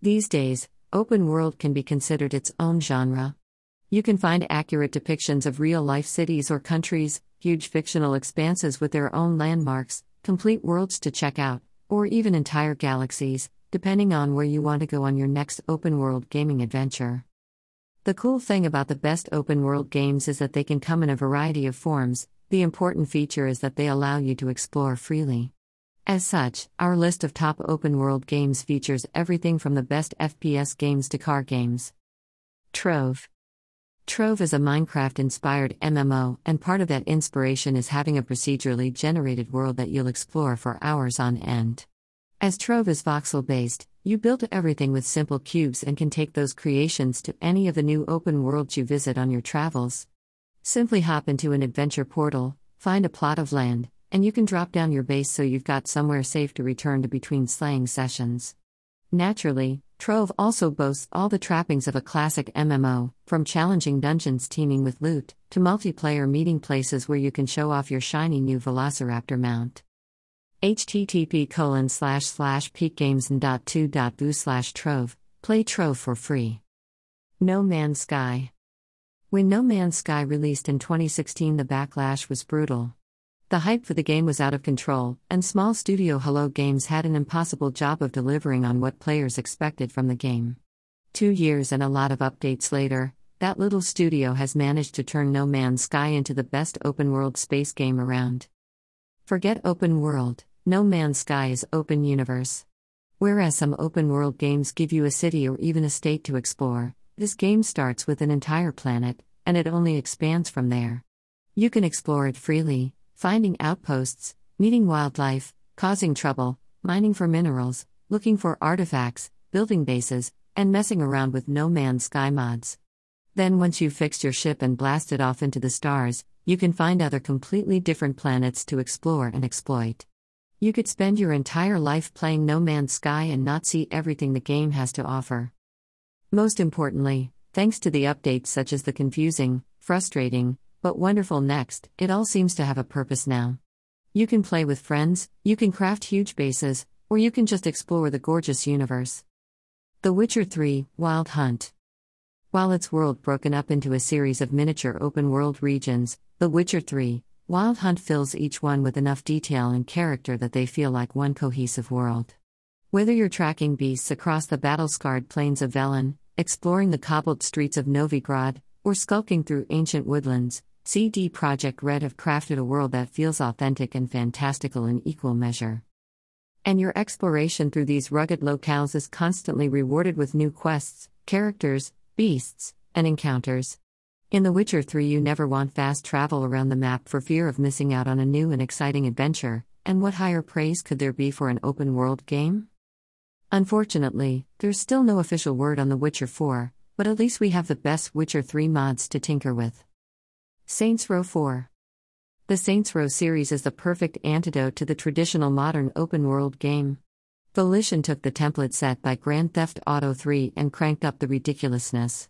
These days, open world can be considered its own genre. You can find accurate depictions of real life cities or countries, huge fictional expanses with their own landmarks, complete worlds to check out, or even entire galaxies, depending on where you want to go on your next open world gaming adventure. The cool thing about the best open world games is that they can come in a variety of forms, the important feature is that they allow you to explore freely. As such, our list of top open world games features everything from the best FPS games to car games. Trove. Trove is a Minecraft inspired MMO, and part of that inspiration is having a procedurally generated world that you'll explore for hours on end. As Trove is voxel based, you build everything with simple cubes and can take those creations to any of the new open worlds you visit on your travels. Simply hop into an adventure portal, find a plot of land, and you can drop down your base so you've got somewhere safe to return to between slaying sessions. Naturally, Trove also boasts all the trappings of a classic MMO, from challenging dungeons teeming with loot, to multiplayer meeting places where you can show off your shiny new Velociraptor mount. http colon slash slash peakgames.2.boo slash trove, play Trove for free. No Man's Sky When No Man's Sky released in 2016 the backlash was brutal. The hype for the game was out of control, and small studio Hello Games had an impossible job of delivering on what players expected from the game. Two years and a lot of updates later, that little studio has managed to turn No Man's Sky into the best open world space game around. Forget open world, No Man's Sky is open universe. Whereas some open world games give you a city or even a state to explore, this game starts with an entire planet, and it only expands from there. You can explore it freely, finding outposts, meeting wildlife, causing trouble, mining for minerals, looking for artifacts, building bases, and messing around with No Man's Sky mods. Then, once you've fixed your ship and blasted off into the stars, you can find other completely different planets to explore and exploit. You could spend your entire life playing No Man's Sky and not see everything the game has to offer. Most importantly, thanks to the updates such as the confusing, frustrating, but wonderful next, it all seems to have a purpose now. You can play with friends, you can craft huge bases, or you can just explore the gorgeous universe. The Witcher 3 Wild Hunt. While its world broken up into a series of miniature open world regions, The Witcher 3 Wild Hunt fills each one with enough detail and character that they feel like one cohesive world. Whether you're tracking beasts across the battle scarred plains of Velen, exploring the cobbled streets of Novigrad, or skulking through ancient woodlands, CD Projekt Red have crafted a world that feels authentic and fantastical in equal measure. And your exploration through these rugged locales is constantly rewarded with new quests, characters, beasts, and encounters. In The Witcher 3, you never want fast travel around the map for fear of missing out on a new and exciting adventure, and what higher praise could there be for an open world game? Unfortunately, there's still no official word on The Witcher 4, but at least we have the best Witcher 3 mods to tinker with. Saints Row 4 The Saints Row series is the perfect antidote to the traditional modern open world game. Volition took the template set by Grand Theft Auto 3 and cranked up the ridiculousness.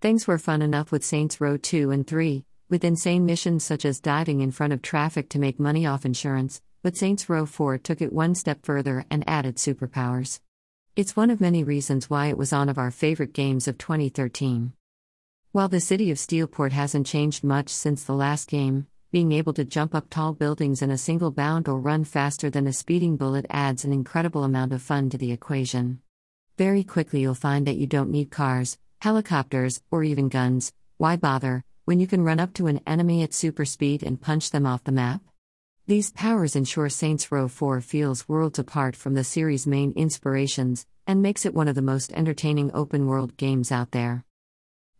Things were fun enough with Saints Row 2 and 3, with insane missions such as diving in front of traffic to make money off insurance, but Saints Row 4 took it one step further and added superpowers. It's one of many reasons why it was one of our favorite games of 2013. While the city of Steelport hasn't changed much since the last game, being able to jump up tall buildings in a single bound or run faster than a speeding bullet adds an incredible amount of fun to the equation. Very quickly, you'll find that you don't need cars, helicopters, or even guns. Why bother, when you can run up to an enemy at super speed and punch them off the map? These powers ensure Saints Row 4 feels worlds apart from the series' main inspirations, and makes it one of the most entertaining open world games out there.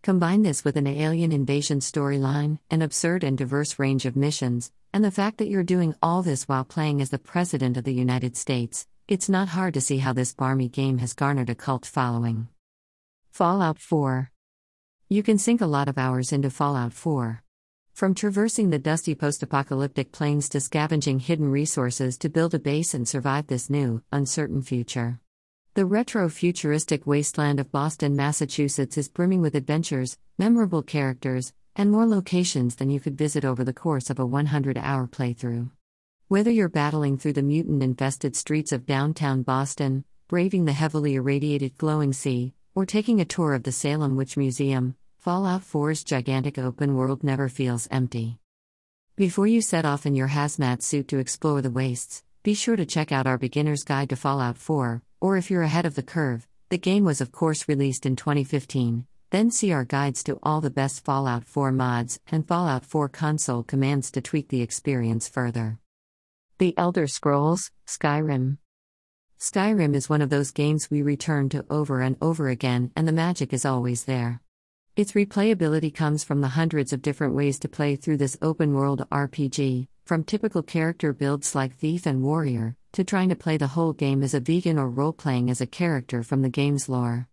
Combine this with an alien invasion storyline, an absurd and diverse range of missions, and the fact that you're doing all this while playing as the President of the United States, it's not hard to see how this barmy game has garnered a cult following. Fallout 4 You can sink a lot of hours into Fallout 4. From traversing the dusty post apocalyptic plains to scavenging hidden resources to build a base and survive this new, uncertain future. The retro futuristic wasteland of Boston, Massachusetts is brimming with adventures, memorable characters, and more locations than you could visit over the course of a 100 hour playthrough. Whether you're battling through the mutant infested streets of downtown Boston, braving the heavily irradiated glowing sea, or taking a tour of the Salem Witch Museum, Fallout 4's gigantic open world never feels empty. Before you set off in your hazmat suit to explore the wastes, be sure to check out our beginner's guide to Fallout 4, or if you're ahead of the curve, the game was of course released in 2015. Then see our guides to all the best Fallout 4 mods and Fallout 4 console commands to tweak the experience further. The Elder Scrolls, Skyrim. Skyrim is one of those games we return to over and over again, and the magic is always there. Its replayability comes from the hundreds of different ways to play through this open world RPG, from typical character builds like Thief and Warrior, to trying to play the whole game as a vegan or role playing as a character from the game's lore.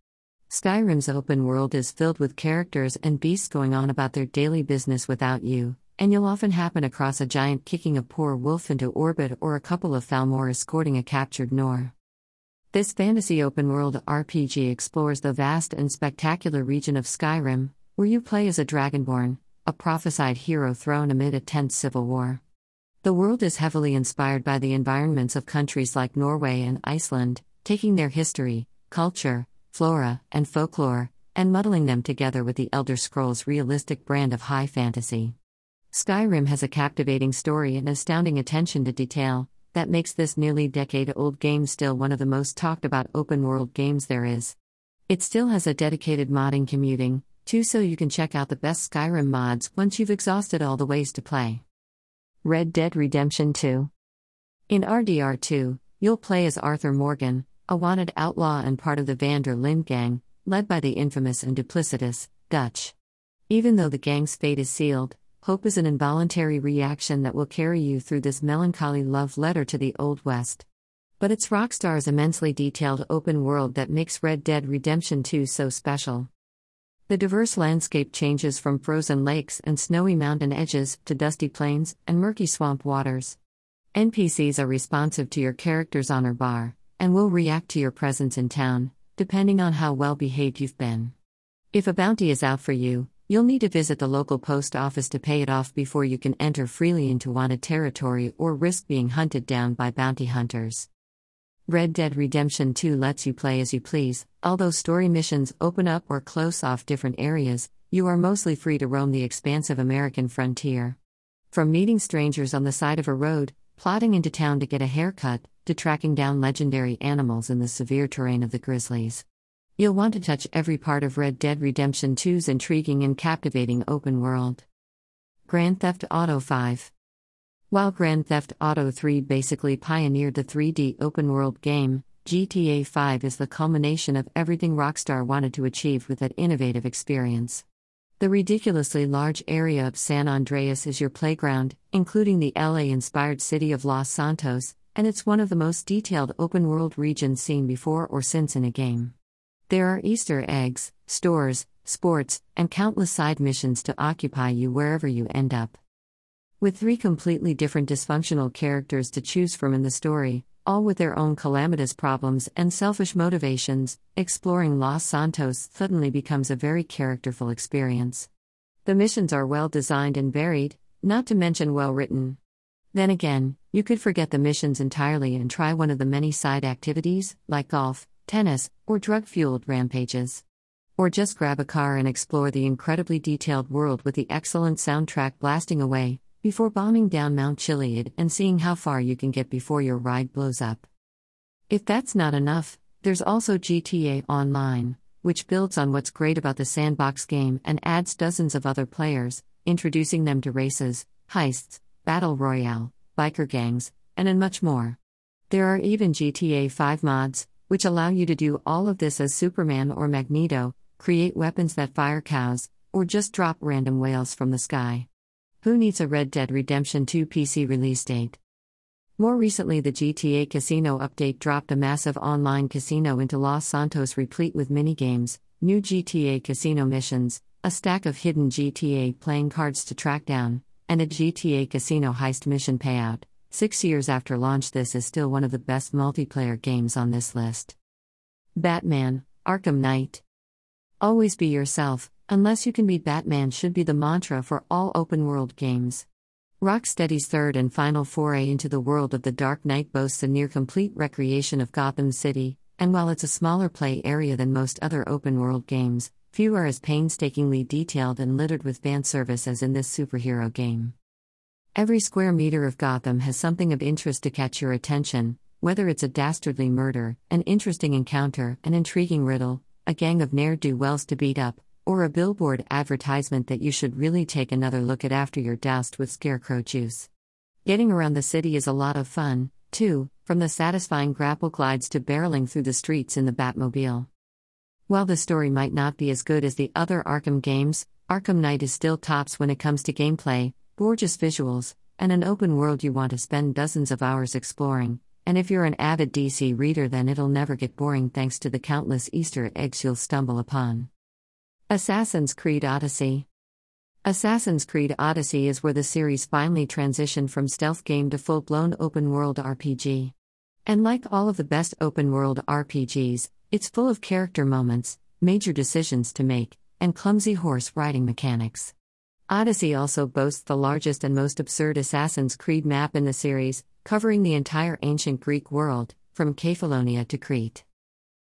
Skyrim's open world is filled with characters and beasts going on about their daily business without you, and you'll often happen across a giant kicking a poor wolf into orbit or a couple of Thalmor escorting a captured Nord. This fantasy open world RPG explores the vast and spectacular region of Skyrim, where you play as a dragonborn, a prophesied hero thrown amid a tense civil war. The world is heavily inspired by the environments of countries like Norway and Iceland, taking their history, culture, flora, and folklore, and muddling them together with the Elder Scrolls' realistic brand of high fantasy. Skyrim has a captivating story and astounding attention to detail that makes this nearly decade old game still one of the most talked about open world games there is. It still has a dedicated modding commuting, too, so you can check out the best Skyrim mods once you've exhausted all the ways to play. Red Dead Redemption 2 In RDR 2, you'll play as Arthur Morgan, a wanted outlaw and part of the Van der gang, led by the infamous and duplicitous Dutch. Even though the gang's fate is sealed, Hope is an involuntary reaction that will carry you through this melancholy love letter to the Old West. But it's Rockstar's immensely detailed open world that makes Red Dead Redemption 2 so special. The diverse landscape changes from frozen lakes and snowy mountain edges to dusty plains and murky swamp waters. NPCs are responsive to your character's honor bar and will react to your presence in town, depending on how well behaved you've been. If a bounty is out for you, You'll need to visit the local post office to pay it off before you can enter freely into wanted territory or risk being hunted down by bounty hunters. Red Dead Redemption 2 lets you play as you please, although story missions open up or close off different areas, you are mostly free to roam the expansive American frontier. From meeting strangers on the side of a road, plodding into town to get a haircut, to tracking down legendary animals in the severe terrain of the Grizzlies. You'll want to touch every part of Red Dead Redemption 2's intriguing and captivating open world. Grand Theft Auto 5 While Grand Theft Auto 3 basically pioneered the 3D open world game, GTA 5 is the culmination of everything Rockstar wanted to achieve with that innovative experience. The ridiculously large area of San Andreas is your playground, including the LA inspired city of Los Santos, and it's one of the most detailed open world regions seen before or since in a game. There are Easter eggs, stores, sports, and countless side missions to occupy you wherever you end up. With three completely different dysfunctional characters to choose from in the story, all with their own calamitous problems and selfish motivations, exploring Los Santos suddenly becomes a very characterful experience. The missions are well designed and varied, not to mention well written. Then again, you could forget the missions entirely and try one of the many side activities, like golf, tennis, or drug fueled rampages. Or just grab a car and explore the incredibly detailed world with the excellent soundtrack blasting away, before bombing down Mount Chiliad and seeing how far you can get before your ride blows up. If that's not enough, there's also GTA Online, which builds on what's great about the sandbox game and adds dozens of other players, introducing them to races, heists, battle royale, biker gangs, and much more. There are even GTA 5 mods, which allow you to do all of this as Superman or Magneto, create weapons that fire cows, or just drop random whales from the sky. Who needs a Red Dead Redemption 2 PC release date? More recently, the GTA Casino update dropped a massive online casino into Los Santos replete with minigames, new GTA Casino missions, a stack of hidden GTA playing cards to track down, and a GTA Casino heist mission payout. Six years after launch, this is still one of the best multiplayer games on this list. Batman, Arkham Knight. Always be yourself, unless you can be Batman, should be the mantra for all open world games. Rocksteady's third and final foray into the world of the Dark Knight boasts a near complete recreation of Gotham City, and while it's a smaller play area than most other open world games, few are as painstakingly detailed and littered with fan service as in this superhero game. Every square meter of Gotham has something of interest to catch your attention, whether it's a dastardly murder, an interesting encounter, an intriguing riddle, a gang of ne'er do wells to beat up, or a billboard advertisement that you should really take another look at after you're doused with scarecrow juice. Getting around the city is a lot of fun, too, from the satisfying grapple glides to barreling through the streets in the Batmobile. While the story might not be as good as the other Arkham games, Arkham Knight is still tops when it comes to gameplay, gorgeous visuals, and an open world you want to spend dozens of hours exploring. And if you're an avid DC reader, then it'll never get boring thanks to the countless Easter eggs you'll stumble upon. Assassin's Creed Odyssey Assassin's Creed Odyssey is where the series finally transitioned from stealth game to full blown open world RPG. And like all of the best open world RPGs, it's full of character moments, major decisions to make, and clumsy horse riding mechanics. Odyssey also boasts the largest and most absurd Assassin's Creed map in the series, covering the entire ancient Greek world, from Kefalonia to Crete.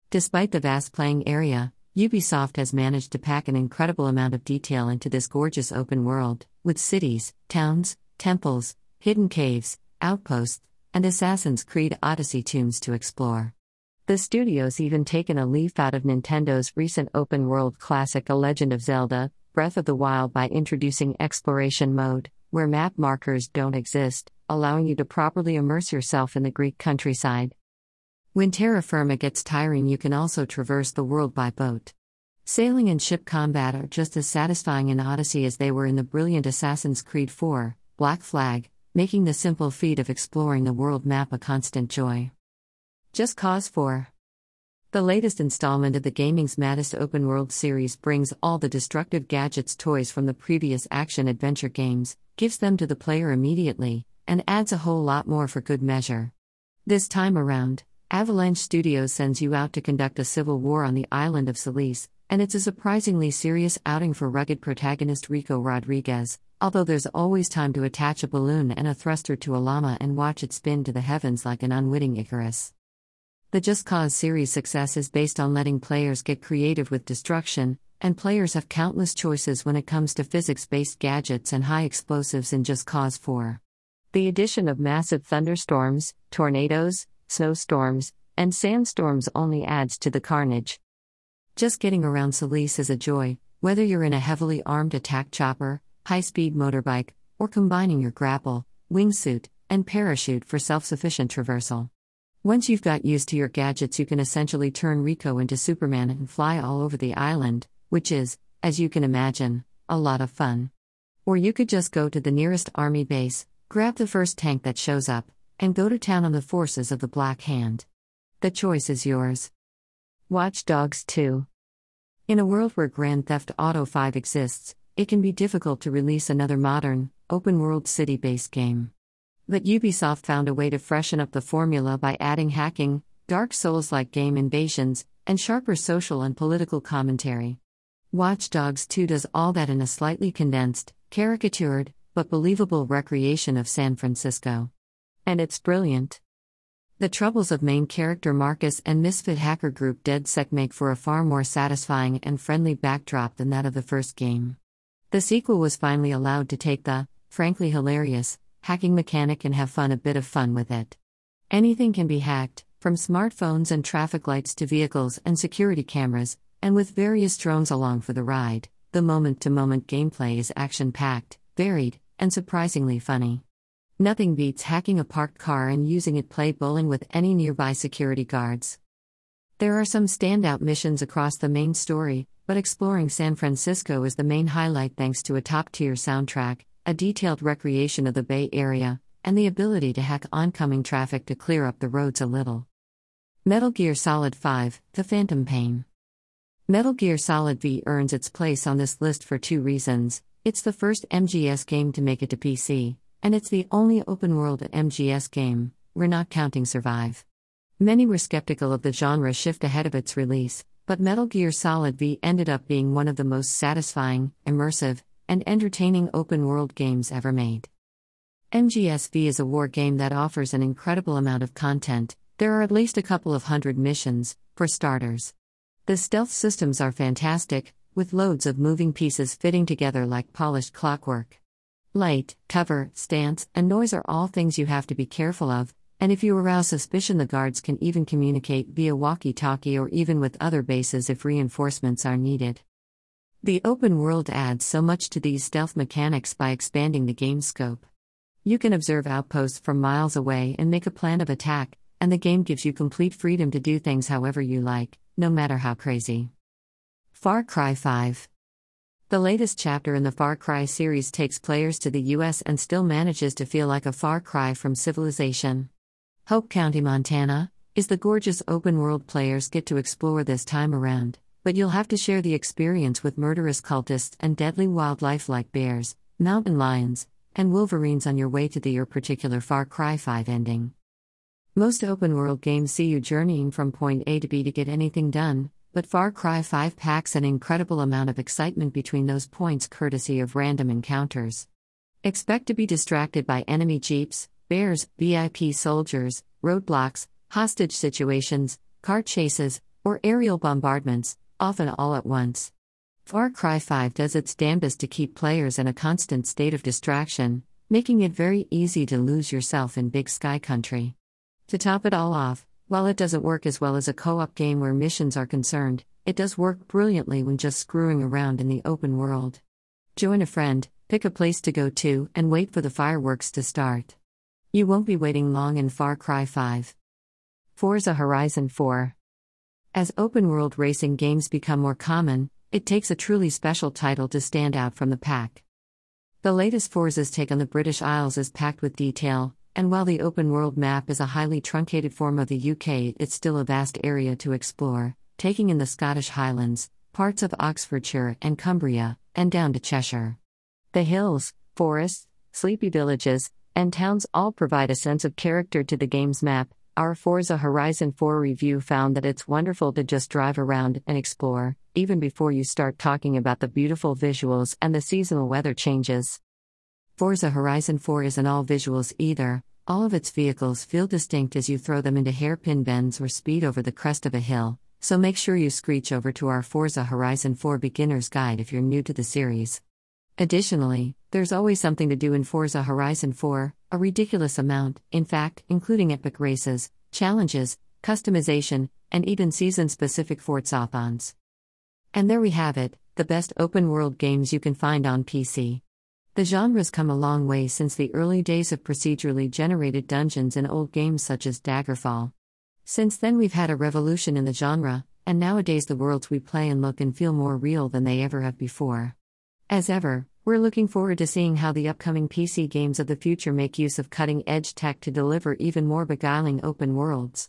Despite the vast playing area, Ubisoft has managed to pack an incredible amount of detail into this gorgeous open world, with cities, towns, temples, hidden caves, outposts, and Assassin's Creed Odyssey tombs to explore. The studio's even taken a leaf out of Nintendo's recent open world classic A Legend of Zelda Breath of the Wild by introducing Exploration Mode, where map markers don't exist, allowing you to properly immerse yourself in the Greek countryside. When terra firma gets tiring, you can also traverse the world by boat. Sailing and ship combat are just as satisfying in Odyssey as they were in the brilliant Assassin's Creed 4, Black Flag, making the simple feat of exploring the world map a constant joy. Just Cause 4 The latest installment of the gaming's maddest open world series brings all the destructive gadgets toys from the previous action adventure games, gives them to the player immediately, and adds a whole lot more for good measure. This time around, Avalanche Studios sends you out to conduct a civil war on the island of Solis, and it's a surprisingly serious outing for rugged protagonist Rico Rodriguez, although there's always time to attach a balloon and a thruster to a llama and watch it spin to the heavens like an unwitting Icarus. The Just Cause series' success is based on letting players get creative with destruction, and players have countless choices when it comes to physics based gadgets and high explosives in Just Cause 4. The addition of massive thunderstorms, tornadoes, snowstorms, and sandstorms only adds to the carnage. Just getting around Solis is a joy, whether you're in a heavily armed attack chopper, high speed motorbike, or combining your grapple, wingsuit, and parachute for self sufficient traversal. Once you've got used to your gadgets, you can essentially turn Rico into Superman and fly all over the island, which is, as you can imagine, a lot of fun. Or you could just go to the nearest army base, grab the first tank that shows up, and go to town on the forces of the Black Hand. The choice is yours. Watch Dogs 2. In a world where Grand Theft Auto 5 exists, it can be difficult to release another modern, open world city based game. But Ubisoft found a way to freshen up the formula by adding hacking, Dark Souls like game invasions, and sharper social and political commentary. Watch Dogs 2 does all that in a slightly condensed, caricatured, but believable recreation of San Francisco. And it's brilliant. The troubles of main character Marcus and misfit hacker group DedSec make for a far more satisfying and friendly backdrop than that of the first game. The sequel was finally allowed to take the, frankly hilarious, hacking mechanic and have fun a bit of fun with it. Anything can be hacked, from smartphones and traffic lights to vehicles and security cameras, and with various drones along for the ride, the moment to moment gameplay is action packed, varied, and surprisingly funny. Nothing beats hacking a parked car and using it to play bowling with any nearby security guards. There are some standout missions across the main story, but exploring San Francisco is the main highlight thanks to a top tier soundtrack, a detailed recreation of the Bay Area, and the ability to hack oncoming traffic to clear up the roads a little. Metal Gear Solid 5 The Phantom Pain. Metal Gear Solid V earns its place on this list for two reasons. It's the first MGS game to make it to PC, and it's the only open world MGS game, we're not counting Survive. Many were skeptical of the genre shift ahead of its release, but Metal Gear Solid V ended up being one of the most satisfying, immersive, and entertaining open world games ever made. MGS V is a war game that offers an incredible amount of content, There are at least a couple of hundred missions, for starters. The stealth systems are fantastic, with loads of moving pieces fitting together like polished clockwork. Light, cover, stance, and noise are all things you have to be careful of, and if you arouse suspicion, the guards can even communicate via walkie talkie or even with other bases if reinforcements are needed. The open world adds so much to these stealth mechanics by expanding the game scope. You can observe outposts from miles away and make a plan of attack, and the game gives you complete freedom to do things however you like, no matter how crazy. Far Cry 5 The latest chapter in the Far Cry series takes players to the US and still manages to feel like a far cry from civilization. Hope County, Montana, is the gorgeous open world players get to explore this time around, but you'll have to share the experience with murderous cultists and deadly wildlife like bears, mountain lions, and wolverines on your way to the your particular Far Cry 5 ending. Most open world games see you journeying from point A to B to get anything done, but Far Cry 5 packs an incredible amount of excitement between those points courtesy of random encounters. Expect to be distracted by enemy jeeps, bears, VIP soldiers, roadblocks, hostage situations, car chases, or aerial bombardments, often all at once. Far Cry 5 does its damnedest to keep players in a constant state of distraction, making it very easy to lose yourself in Big Sky Country. To top it all off, while it doesn't work as well as a co op game where missions are concerned, it does work brilliantly when just screwing around in the open world. Join a friend, pick a place to go to, and wait for the fireworks to start. You won't be waiting long in Far Cry 5. Forza Horizon 4. As open world racing games become more common, it takes a truly special title to stand out from the pack. The latest Forza's take on the British Isles is packed with detail, and while the open world map is a highly truncated form of the UK, it's still a vast area to explore, taking in the Scottish Highlands, parts of Oxfordshire and Cumbria, and down to Cheshire. The hills, forests, sleepy villages, and towns all provide a sense of character to the game's map. Our Forza Horizon 4 review found that it's wonderful to just drive around and explore, even before you start talking about the beautiful visuals and the seasonal weather changes. Forza Horizon 4 isn't all visuals either, all of its vehicles feel distinct as you throw them into hairpin bends or speed over the crest of a hill, so make sure you screech over to our Forza Horizon 4 Beginner's Guide if you're new to the series. Additionally, there's always something to do in Forza Horizon 4, a ridiculous amount, in fact, including epic races, challenges, customization, and even season specific forzathons. And there we have it the best open world games you can find on PC. The genre's come a long way since the early days of procedurally generated dungeons in old games such as Daggerfall. Since then, we've had a revolution in the genre, and nowadays the worlds we play and look and feel more real than they ever have before. As ever, we're looking forward to seeing how the upcoming PC games of the future make use of cutting edge tech to deliver even more beguiling open worlds.